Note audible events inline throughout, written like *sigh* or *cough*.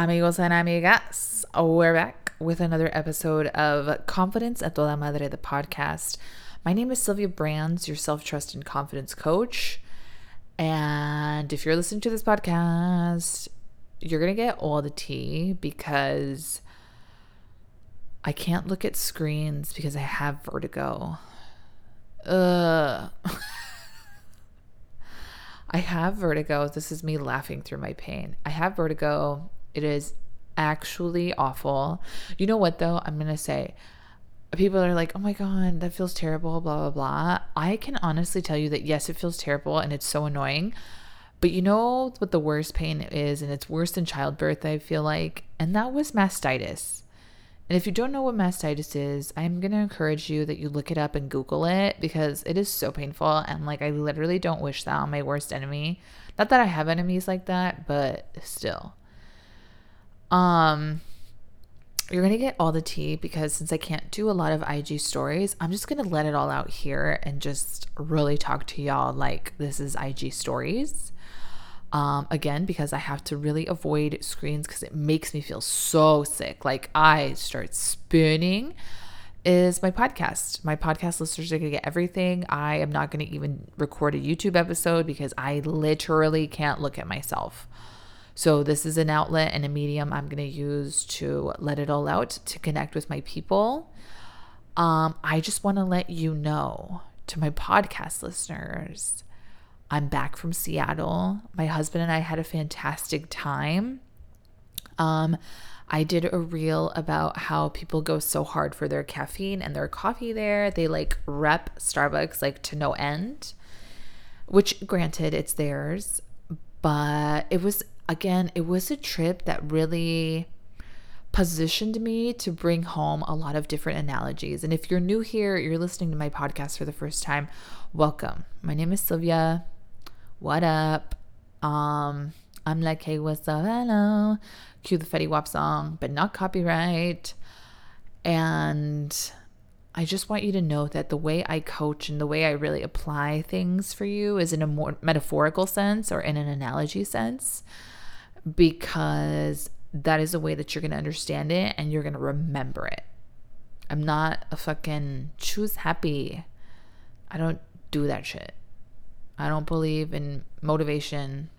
Amigos and amigas, we're back with another episode of Confidence a Toda Madre, the podcast. My name is Sylvia Brands, your self trust and confidence coach. And if you're listening to this podcast, you're going to get all the tea because I can't look at screens because I have vertigo. Ugh. *laughs* I have vertigo. This is me laughing through my pain. I have vertigo it is actually awful. You know what, though? I'm going to say, people are like, oh my God, that feels terrible, blah, blah, blah. I can honestly tell you that yes, it feels terrible and it's so annoying. But you know what the worst pain is, and it's worse than childbirth, I feel like, and that was mastitis. And if you don't know what mastitis is, I'm going to encourage you that you look it up and Google it because it is so painful. And like, I literally don't wish that on my worst enemy. Not that I have enemies like that, but still. Um, you're going to get all the tea because since I can't do a lot of IG stories, I'm just going to let it all out here and just really talk to y'all like this is IG stories. Um, again, because I have to really avoid screens because it makes me feel so sick. Like I start spinning. Is my podcast. My podcast listeners are going to get everything. I am not going to even record a YouTube episode because I literally can't look at myself. So, this is an outlet and a medium I'm going to use to let it all out, to connect with my people. Um, I just want to let you know to my podcast listeners, I'm back from Seattle. My husband and I had a fantastic time. Um, I did a reel about how people go so hard for their caffeine and their coffee there. They like rep Starbucks like to no end, which granted, it's theirs, but it was again, it was a trip that really positioned me to bring home a lot of different analogies. And if you're new here, you're listening to my podcast for the first time, welcome. My name is Sylvia. What up? Um, I'm like, hey, what's up? Hello. Cue the Fetty Wap song, but not copyright. And I just want you to know that the way I coach and the way I really apply things for you is in a more metaphorical sense or in an analogy sense because that is a way that you're going to understand it and you're going to remember it. I'm not a fucking choose happy. I don't do that shit. I don't believe in motivation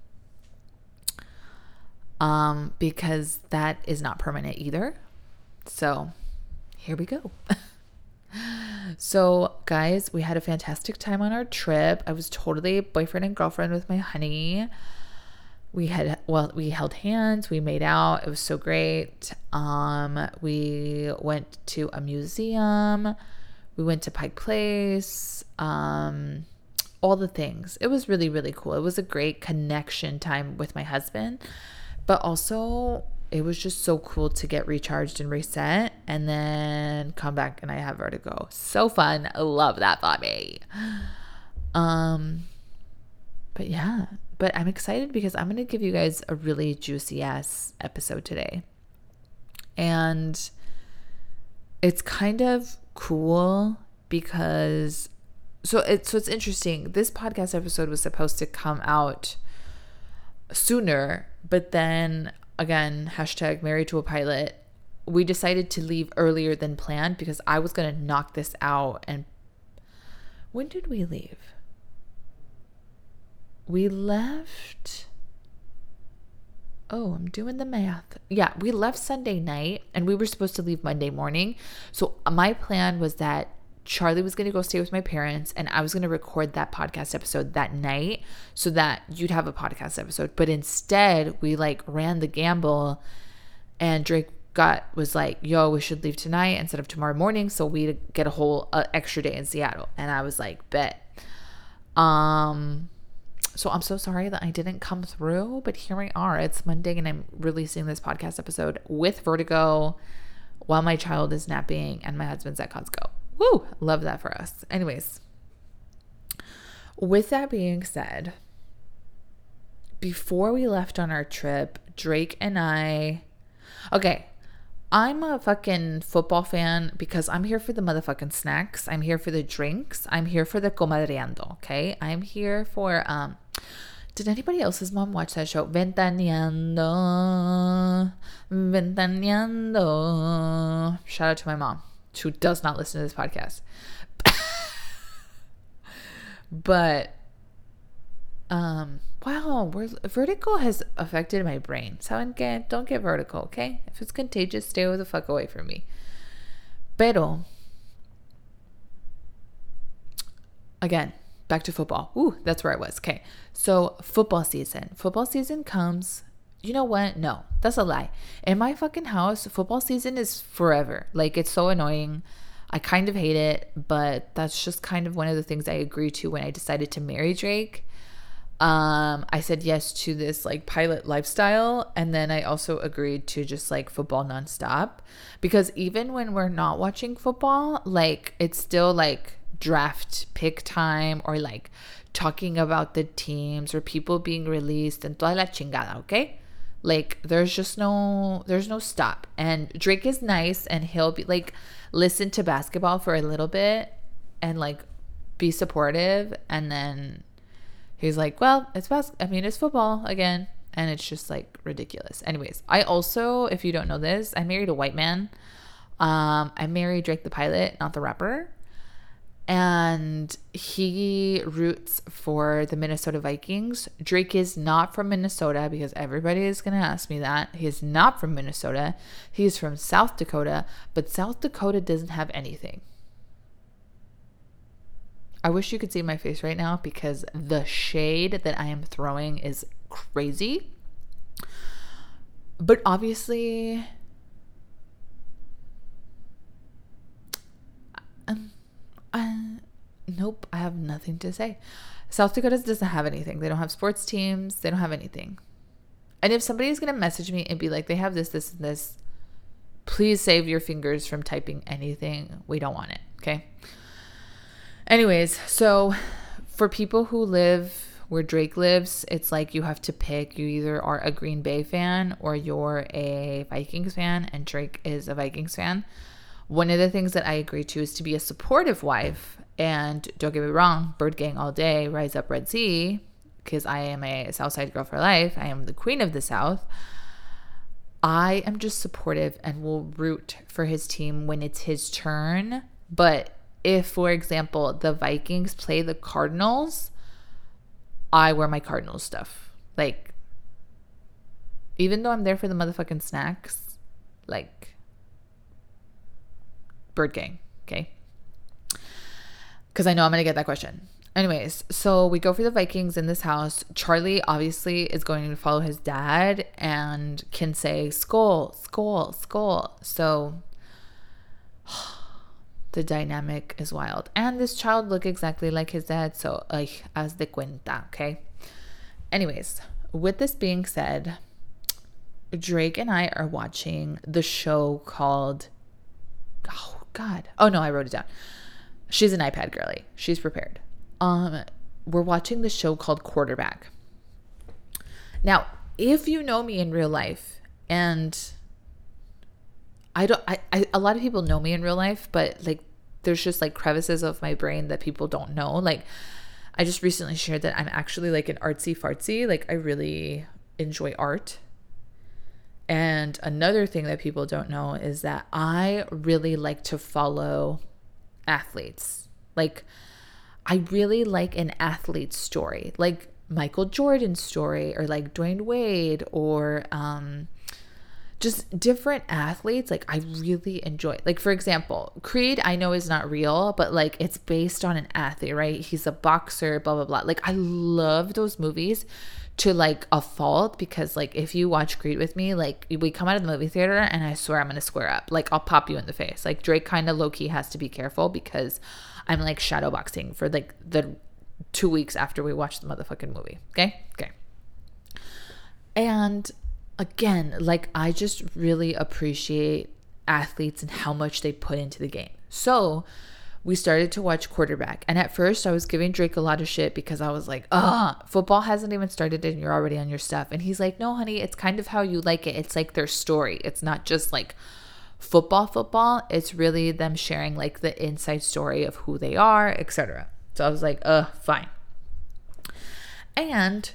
um because that is not permanent either. So, here we go. *laughs* so, guys, we had a fantastic time on our trip. I was totally boyfriend and girlfriend with my honey we had well we held hands we made out it was so great. Um we went to a museum we went to pike place um all the things. It was really really cool. It was a great connection time with my husband but also it was just so cool to get recharged and reset and then come back and i have vertigo so fun. I love that me um but yeah but I'm excited because I'm going to give you guys a really juicy ass episode today. And it's kind of cool because so it's so it's interesting. This podcast episode was supposed to come out sooner, but then again, hashtag married to a pilot. We decided to leave earlier than planned because I was gonna knock this out and when did we leave? We left. Oh, I'm doing the math. Yeah, we left Sunday night and we were supposed to leave Monday morning. So my plan was that Charlie was going to go stay with my parents and I was going to record that podcast episode that night so that you'd have a podcast episode. But instead, we like ran the gamble and Drake got was like, "Yo, we should leave tonight instead of tomorrow morning so we get a whole uh, extra day in Seattle." And I was like, "Bet." Um so I'm so sorry that I didn't come through, but here we are. It's Monday and I'm releasing this podcast episode with vertigo while my child is napping and my husband's at Costco. Woo! Love that for us. Anyways, with that being said, before we left on our trip, Drake and I. Okay, I'm a fucking football fan because I'm here for the motherfucking snacks. I'm here for the drinks. I'm here for the comadreando, okay? I'm here for um did anybody else's mom watch that show? Ventaneando. Ventaneando. Shout out to my mom, who does not listen to this podcast. *laughs* but um wow vertigo has affected my brain. Saben que don't get vertigo okay? If it's contagious stay the fuck away from me. Pero again back to football. Ooh that's where i was okay. So football season. Football season comes you know what? No that's a lie. In my fucking house football season is forever. Like it's so annoying. I kind of hate it but that's just kind of one of the things i agreed to when i decided to marry drake um, I said yes to this like pilot lifestyle. And then I also agreed to just like football nonstop. Because even when we're not watching football, like it's still like draft pick time or like talking about the teams or people being released and toda la chingada, okay? Like there's just no there's no stop. And Drake is nice and he'll be like listen to basketball for a little bit and like be supportive and then he's like, well, it's bas- I mean, it's football again. And it's just like ridiculous. Anyways, I also, if you don't know this, I married a white man. Um, I married Drake the pilot, not the rapper. And he roots for the Minnesota Vikings. Drake is not from Minnesota because everybody is going to ask me that. He is not from Minnesota. He's from South Dakota, but South Dakota doesn't have anything. I wish you could see my face right now because the shade that I am throwing is crazy. But obviously, um, uh, nope, I have nothing to say. South Dakota doesn't have anything. They don't have sports teams. They don't have anything. And if somebody is going to message me and be like, they have this, this, and this, please save your fingers from typing anything. We don't want it. Okay. Anyways, so for people who live where Drake lives, it's like you have to pick. You either are a Green Bay fan or you're a Vikings fan, and Drake is a Vikings fan. One of the things that I agree to is to be a supportive wife. And don't get me wrong, Bird Gang all day, Rise Up Red Sea, because I am a Southside girl for life. I am the queen of the South. I am just supportive and will root for his team when it's his turn. But if, for example, the Vikings play the Cardinals, I wear my Cardinals stuff. Like, even though I'm there for the motherfucking snacks, like, Bird Gang, okay? Because I know I'm going to get that question. Anyways, so we go for the Vikings in this house. Charlie obviously is going to follow his dad and can say, Skol, Skol, Skol. So the dynamic is wild. And this child look exactly like his dad, so like as de cuenta, okay? Anyways, with this being said, Drake and I are watching the show called Oh god. Oh no, I wrote it down. She's an iPad girly. She's prepared. Um we're watching the show called Quarterback. Now, if you know me in real life and I don't I, I a lot of people know me in real life, but like there's just like crevices of my brain that people don't know. Like I just recently shared that I'm actually like an artsy fartsy. Like I really enjoy art. And another thing that people don't know is that I really like to follow athletes. Like I really like an athlete's story. Like Michael Jordan's story or like Dwyane Wade or um just different athletes like i really enjoy like for example creed i know is not real but like it's based on an athlete right? He's a boxer blah blah blah. Like i love those movies to like a fault because like if you watch creed with me like we come out of the movie theater and i swear i'm gonna square up. Like i'll pop you in the face. Like drake kind of low-key has to be careful because i'm like shadow boxing for like the two weeks after we watch the motherfucking movie. Okay? Okay. And again, like I just really appreciate athletes and how much they put into the game. So we started to watch quarterback. And at first, I was giving Drake a lot of shit because I was like, ah, football hasn't even started and you're already on your stuff. And he's like, no, honey, it's kind of how you like it. It's like their story. It's not just like football, football. It's really them sharing like the inside story of who they are, etc. So I was like, uh, fine. And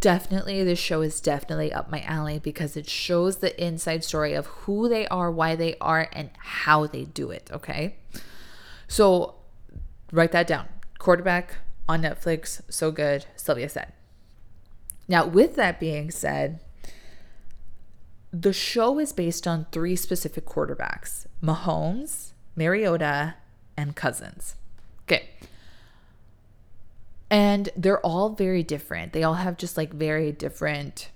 definitely this show is definitely up my alley because it shows the inside story of who they are, why they are, and how they do it. Okay. So write that down. Quarterback on Netflix, so good. Sylvia said. Now, with that being said, the show is based on three specific quarterbacks Mahomes, Mariota, and Cousins. Okay. And they're all very different. They all have just like very different,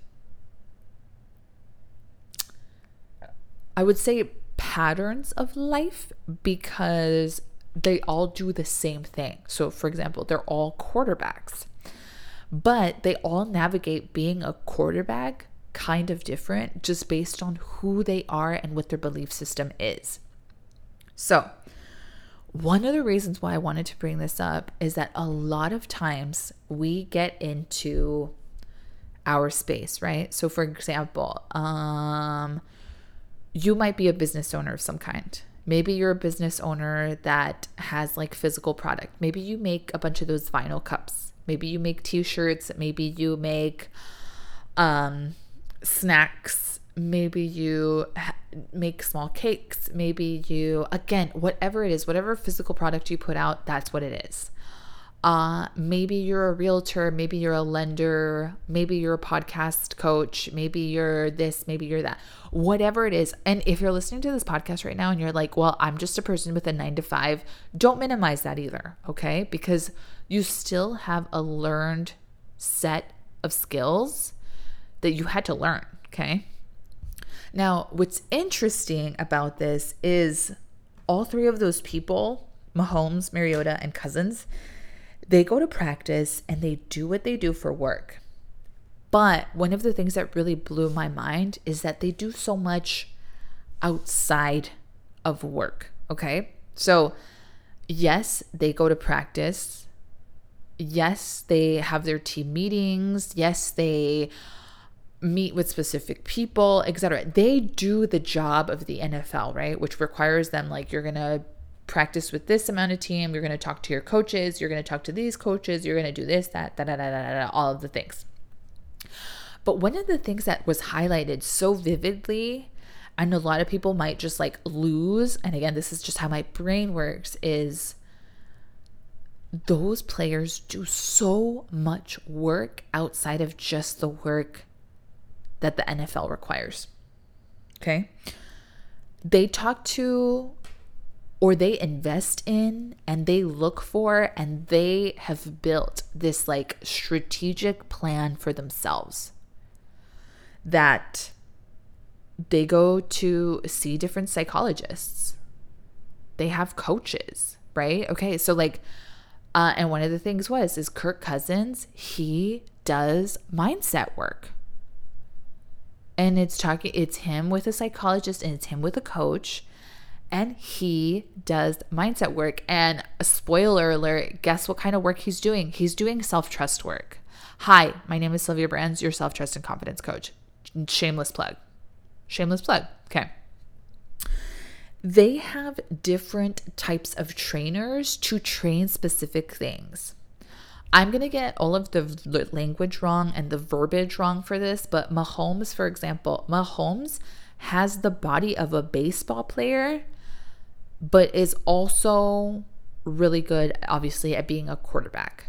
I would say, patterns of life because they all do the same thing. So, for example, they're all quarterbacks, but they all navigate being a quarterback kind of different just based on who they are and what their belief system is. So, one of the reasons why I wanted to bring this up is that a lot of times we get into our space, right? So for example, um you might be a business owner of some kind. Maybe you're a business owner that has like physical product. Maybe you make a bunch of those vinyl cups. Maybe you make t-shirts, maybe you make um snacks maybe you make small cakes maybe you again whatever it is whatever physical product you put out that's what it is. Uh, maybe you're a realtor maybe you're a lender maybe you're a podcast coach maybe you're this maybe you're that whatever it is. And if you're listening to this podcast right now and you're like well i'm just a person with a nine to five don't minimize that either okay? Because you still have a learned set of skills that you had to learn okay now, what's interesting about this is all three of those people, Mahomes, Mariota, and Cousins, they go to practice and they do what they do for work. But one of the things that really blew my mind is that they do so much outside of work. Okay. So, yes, they go to practice. Yes, they have their team meetings. Yes, they meet with specific people, etc. They do the job of the NFL, right? Which requires them like you're going to practice with this amount of team, you're going to talk to your coaches, you're going to talk to these coaches, you're going to do this, that, da, da, da, da, da, all of the things. But one of the things that was highlighted so vividly, and a lot of people might just like lose, and again, this is just how my brain works, is those players do so much work outside of just the work that the NFL requires. Okay. They talk to or they invest in and they look for and they have built this like strategic plan for themselves that they go to see different psychologists. They have coaches, right? Okay, so like uh, and one of the things was is Kirk Cousins, he does mindset work and it's talking it's him with a psychologist and it's him with a coach and he does mindset work. And a spoiler alert guess what kind of work he's doing? He's doing self-trust work. Hi my name is sylvia brands your self-trust and confidence coach. Shameless plug. Shameless plug okay. They have different types of trainers to train specific things I'm going to get all of the language wrong and the verbiage wrong for this, but Mahomes, for example, Mahomes has the body of a baseball player, but is also really good, obviously, at being a quarterback.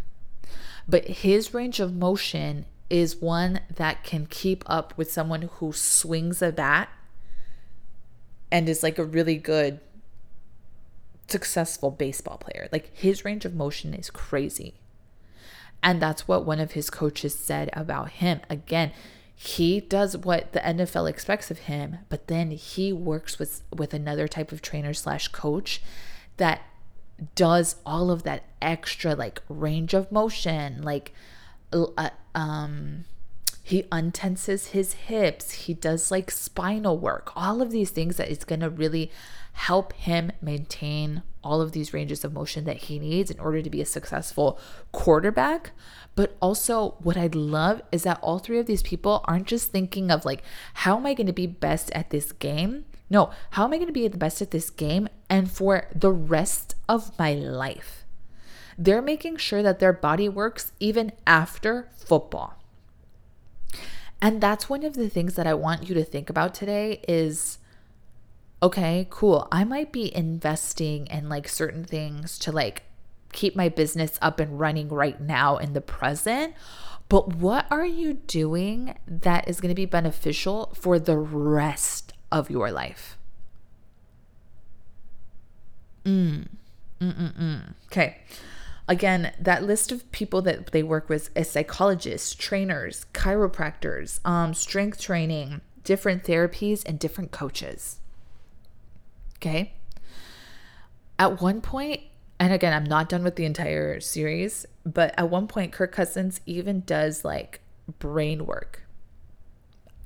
But his range of motion is one that can keep up with someone who swings a bat and is like a really good, successful baseball player. Like his range of motion is crazy. And that's what one of his coaches said about him. Again, he does what the NFL expects of him, but then he works with with another type of trainer slash coach that does all of that extra like range of motion, like uh, um he untenses his hips, he does like spinal work, all of these things that is going to really help him maintain all of these ranges of motion that he needs in order to be a successful quarterback. But also, what I love is that all three of these people aren't just thinking of like, how am I going to be best at this game? No, how am I going to be the best at this game and for the rest of my life? They're making sure that their body works even after football. And that's one of the things that I want you to think about today is okay, cool. I might be investing in like certain things to like keep my business up and running right now in the present. But what are you doing that is going to be beneficial for the rest of your life? Mm. Mm-mm-mm. Okay. Again, that list of people that they work with is psychologists, trainers, chiropractors, um, strength training, different therapies, and different coaches. Okay. At one point, and again, I'm not done with the entire series, but at one point, Kirk Cousins even does like brain work.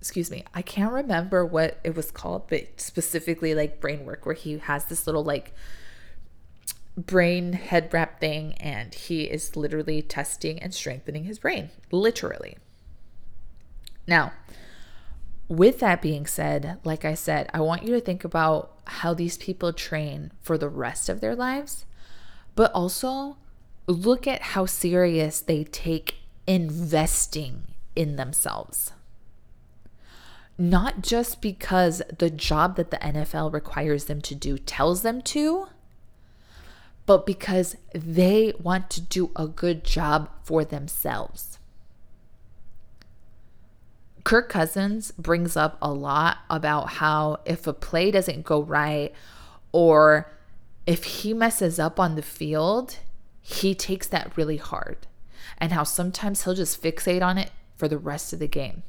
Excuse me, I can't remember what it was called, but specifically like brain work, where he has this little like brain head wrap thing and he is literally testing and strengthening his brain, literally. Now, with that being said, like I said, I want you to think about how these people train for the rest of their lives, but also look at how serious they take investing in themselves. Not just because the job that the NFL requires them to do tells them to, but because they want to do a good job for themselves. Kirk Cousins brings up a lot about how if a play doesn't go right or if he messes up on the field, he takes that really hard. And how sometimes he'll just fixate on it for the rest of the game.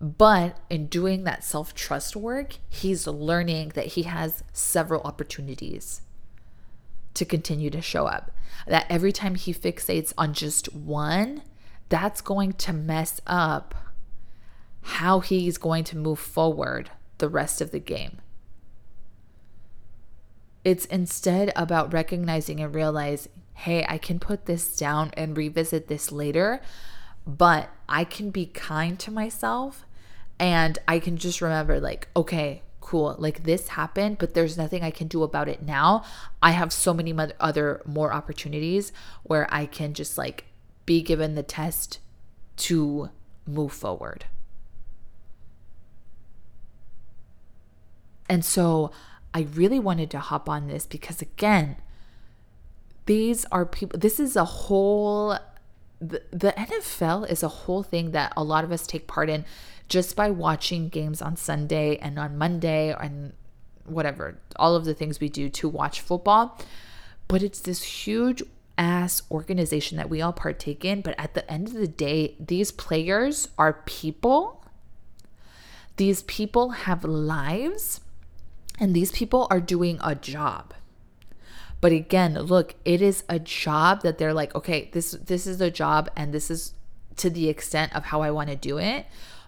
But in doing that self trust work, he's learning that he has several opportunities to continue to show up. That every time he fixates on just one, that's going to mess up how he's going to move forward the rest of the game. It's instead about recognizing and realizing, hey, I can put this down and revisit this later, but I can be kind to myself and I can just remember, like, okay, cool, like this happened, but there's nothing I can do about it now. I have so many other more opportunities where I can just like be given the test to move forward. And so I really wanted to hop on this because, again, these are people, this is a whole, the, the NFL is a whole thing that a lot of us take part in just by watching games on Sunday and on Monday and whatever, all of the things we do to watch football. But it's this huge ass organization that we all partake in. But at the end of the day, these players are people. These people have lives and these people are doing a job. But again, look, it is a job that they're like, okay, this this is a job and this is to the extent of how I want to do it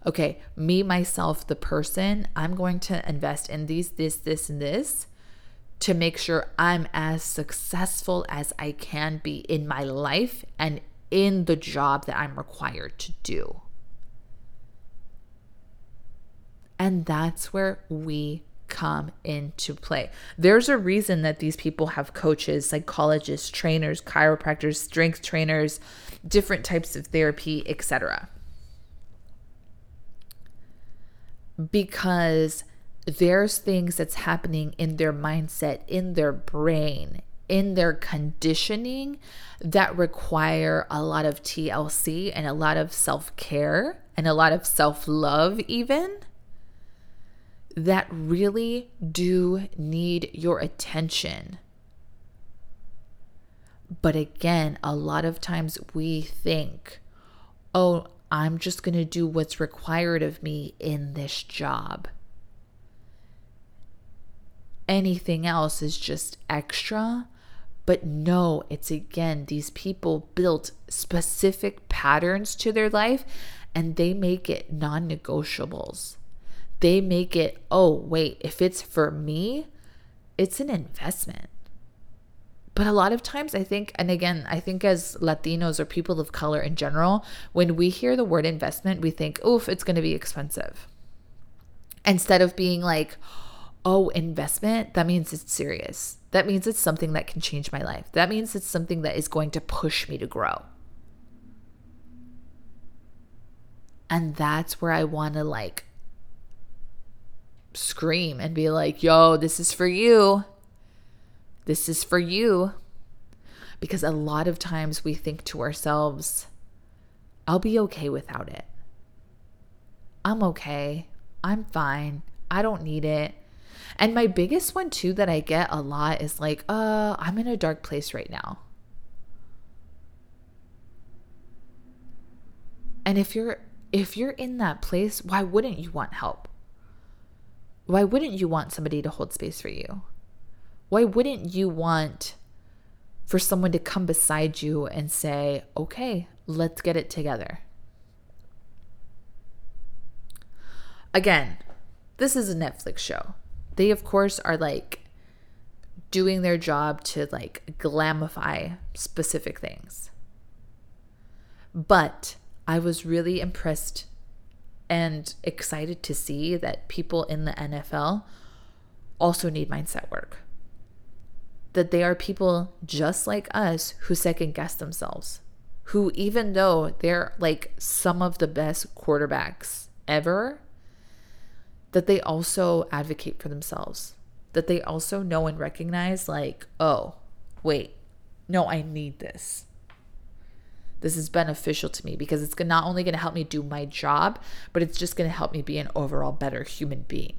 okay, me, myself, the person, I'm going to invest in these, this, this, and this to make sure I'm as successful as I can be in my life and in the job that I'm required to do. And that's where we come into play. There's a reason that these people have coaches, psychologists, trainers, chiropractors, strength trainers, different types of therapy, etc because there's things that's happening in their mindset, in their brain, in their conditioning that require a lot of TLC and a lot of self care and a lot of self love, even that really do need your attention. But again, a lot of times we think, oh, I'm just going to do what's required of me in this job. Anything else is just extra. But no, it's again, these people built specific patterns to their life and they make it non negotiables. They make it, oh, wait, if it's for me, it's an investment. But a lot of times, I think, and again, I think as Latinos or people of color in general, when we hear the word investment, we think, oof, it's going to be expensive. Instead of being like, oh, investment, that means it's serious. That means it's something that can change my life. That means it's something that is going to push me to grow. And that's where I want to like scream and be like, yo, this is for you. This is for you. Because a lot of times we think to ourselves, I'll be okay without it. I'm okay. I'm fine. I don't need it. And my biggest one too that I get a lot is like, uh, I'm in a dark place right now. And if you're if you're in that place, why wouldn't you want help? Why wouldn't you want somebody to hold space for you? Why wouldn't you want for someone to come beside you and say, "Okay, let's get it together"? Again, this is a Netflix show. They of course are like doing their job to like glamify specific things. But I was really impressed and excited to see that people in the NFL also need mindset work. That they are people just like us who second guess themselves, who, even though they're like some of the best quarterbacks ever, that they also advocate for themselves, that they also know and recognize, like, oh, wait, no, I need this. This is beneficial to me because it's not only going to help me do my job, but it's just going to help me be an overall better human being.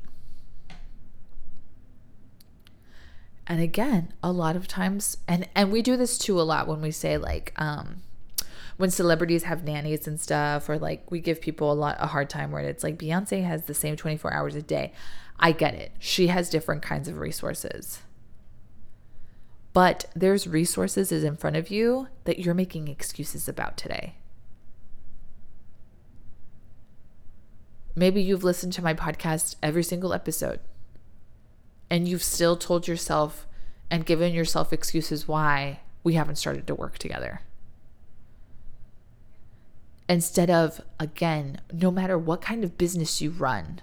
And again, a lot of times, and and we do this too a lot when we say like, um, when celebrities have nannies and stuff, or like we give people a lot a hard time where it's like Beyonce has the same 24 hours a day. I get it. She has different kinds of resources. But there's resources is in front of you that you're making excuses about today. Maybe you've listened to my podcast every single episode and you've still told yourself and given yourself excuses why we haven't started to work together instead of, again, no matter what kind of business you run,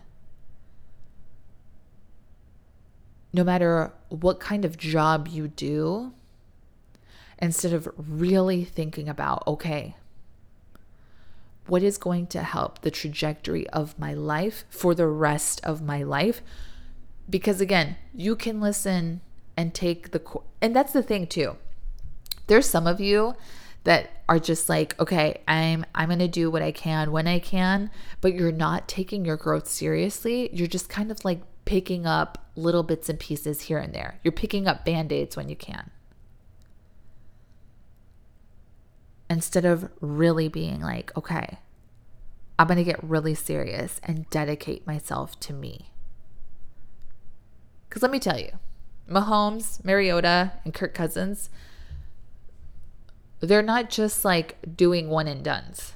no matter what kind of job you do, instead of really thinking about, okay, what is going to help the trajectory of my life for the rest of my life? Because again, you can listen and take the, and that's the thing too. There's some of you that are just like, okay, I'm I'm going to do what I can when I can, but you're not taking your growth seriously. You're just kind of like picking up little bits and pieces here and there. You're picking up band-aids when you can. Instead of really being like, okay, I'm going to get really serious and dedicate myself to me. Cuz let me tell you, Mahomes, Mariota, and Kirk Cousins, they're not just like doing one and dones.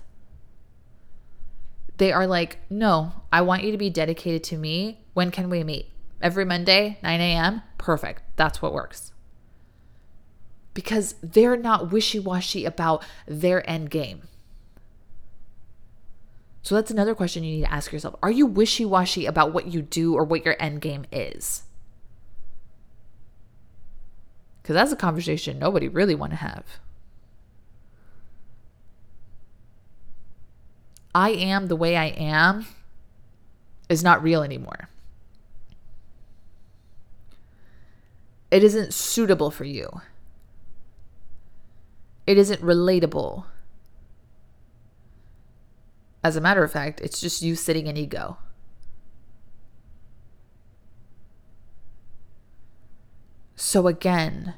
They are like, no, I want you to be dedicated to me. When can we meet? Every Monday, 9 a.m.? Perfect. That's what works. Because they're not wishy washy about their end game. So that's another question you need to ask yourself. Are you wishy washy about what you do or what your end game is? Because that's a conversation nobody really want to have. I am the way I am is not real anymore. It isn't suitable for you. It isn't relatable. As a matter of fact, it's just you sitting in ego. So, again,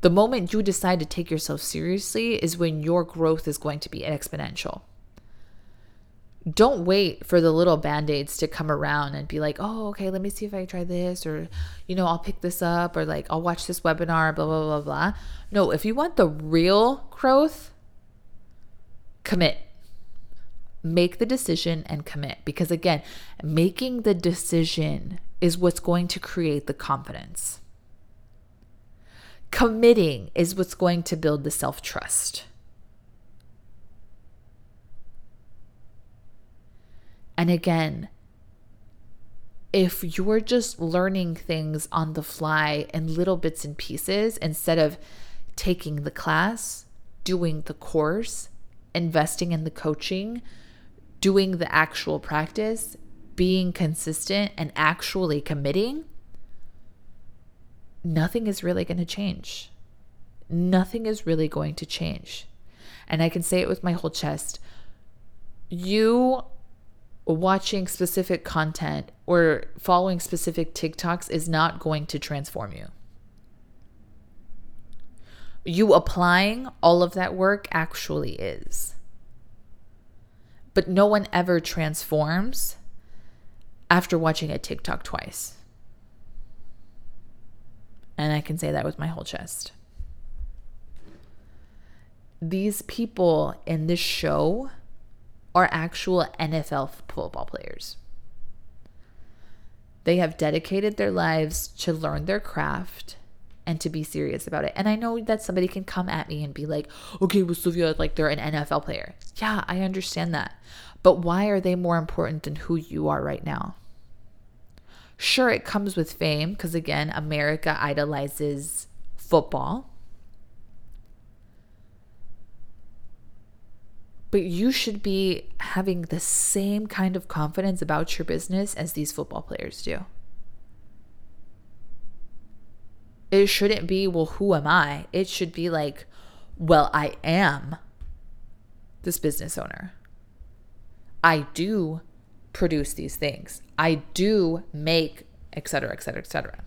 the moment you decide to take yourself seriously is when your growth is going to be exponential don't wait for the little band-aids to come around and be like oh okay let me see if i try this or you know i'll pick this up or like i'll watch this webinar blah blah blah blah. No if you want the real growth commit. Make the decision and commit because again making the decision is what's going to create the confidence. Committing is what's going to build the self-trust And again, if you're just learning things on the fly in little bits and pieces instead of taking the class, doing the course, investing in the coaching, doing the actual practice, being consistent, and actually committing, nothing is really going to change. Nothing is really going to change. And I can say it with my whole chest. You watching specific content or following specific TikToks is not going to transform you. You applying all of that work actually is. But no one ever transforms after watching a TikTok twice. And I can say that with my whole chest. These people in this show are actual NFL football players. They have dedicated their lives to learn their craft and to be serious about it. And I know that somebody can come at me and be like, okay, well, Sylvia, like they're an NFL player. Yeah, I understand that. But why are they more important than who you are right now? Sure, it comes with fame because, again, America idolizes football. But you should be having the same kind of confidence about your business as these football players do. It shouldn't be, well, who am I? It should be like, well, I am this business owner. I do produce these things. I do make, et cetera, et cetera, et cetera.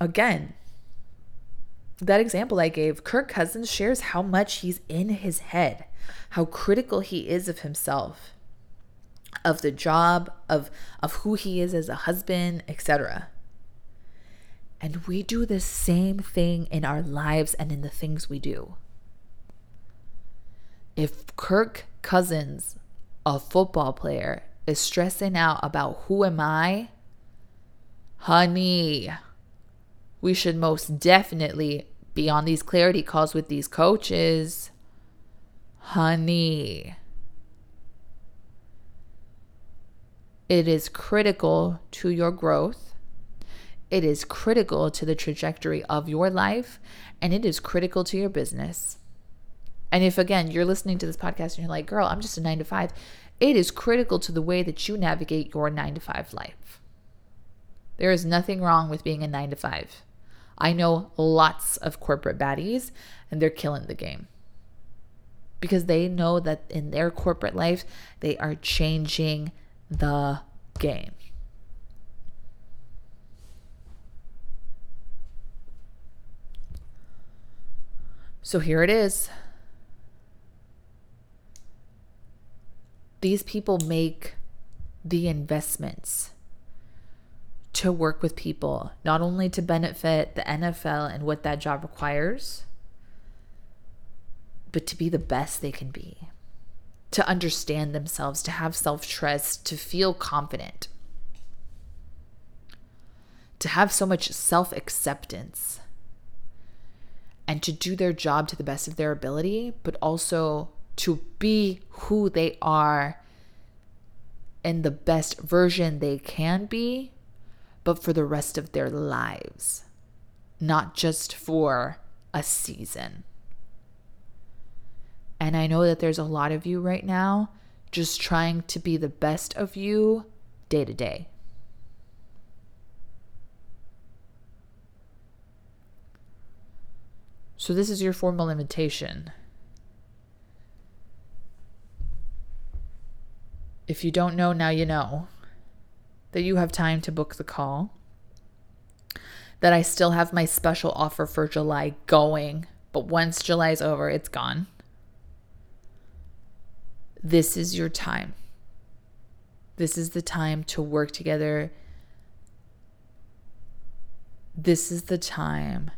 Again, that example I gave, Kirk Cousins shares how much he's in his head, how critical he is of himself, of the job, of, of who he is as a husband, etc. And we do the same thing in our lives and in the things we do if Kirk Cousins, a football player, is stressing out about who am I, honey, we should most definitely be on these clarity calls with these coaches. Honey. It is critical to your growth. It is critical to the trajectory of your life, and it is critical to your business. And if again you're listening to this podcast and you're like, girl, I'm just a nine to five, it is critical to the way that you navigate your nine to five life. There is nothing wrong with being a nine to five. I know lots of corporate baddies and they're killing the game because they know that in their corporate life, they are changing the game. So here it is. these people make the investments to work with people, not only to benefit the NFL and what that job requires, but to be the best they can be, to understand themselves, to have self trust, to feel confident, to have so much self acceptance, and to do their job to the best of their ability, but also to be who they are and the best version they can be, but for the rest of their lives, not just for a season. And I know that there's a lot of you right now just trying to be the best of you day to day. So, this is your formal invitation if you don't know, now you know that you have time to book the call. That I still have my special offer for July going, but once July's over, it's gone. This is your time. This is the time to work together. This is the time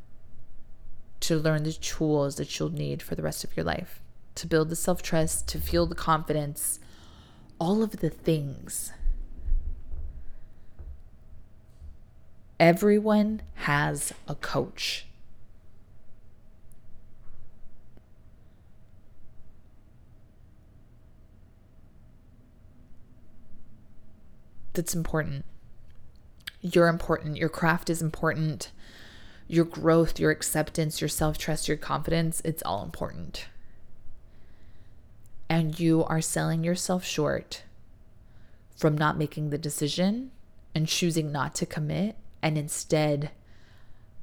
to learn the tools that you'll need for the rest of your life, to build the self trust, to feel the confidence, all of the things. Everyone has a coach. That's important. You're important. Your craft is important. your growth, your acceptance, your self trust, your confidence, it's all important. And you are selling yourself short from not making the decision and choosing not to commit and instead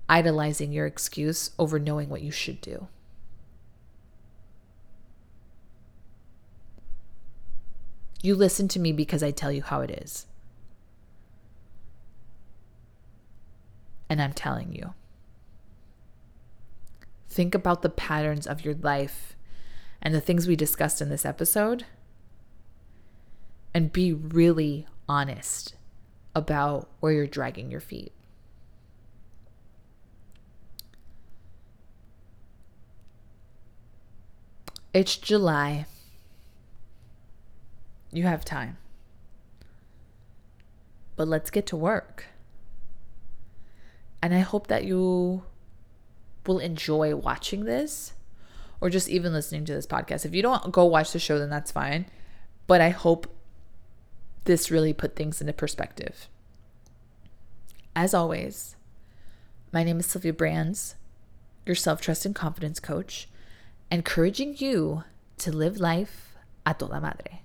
idolizing your excuse over knowing what you should do. You listen to me because I tell you how it is. And I'm telling you. Think about the patterns of your life and the things we discussed in this episode and be really honest about where you're dragging your feet. It's July. You have time. But let's get to work. And I hope that you will enjoy watching this or just even listening to this podcast. If you don't go watch the show, then that's fine. But I hope this really put things into perspective. As always, my name is Sylvia Brands, your self trust and confidence coach, encouraging you to live life a toda madre.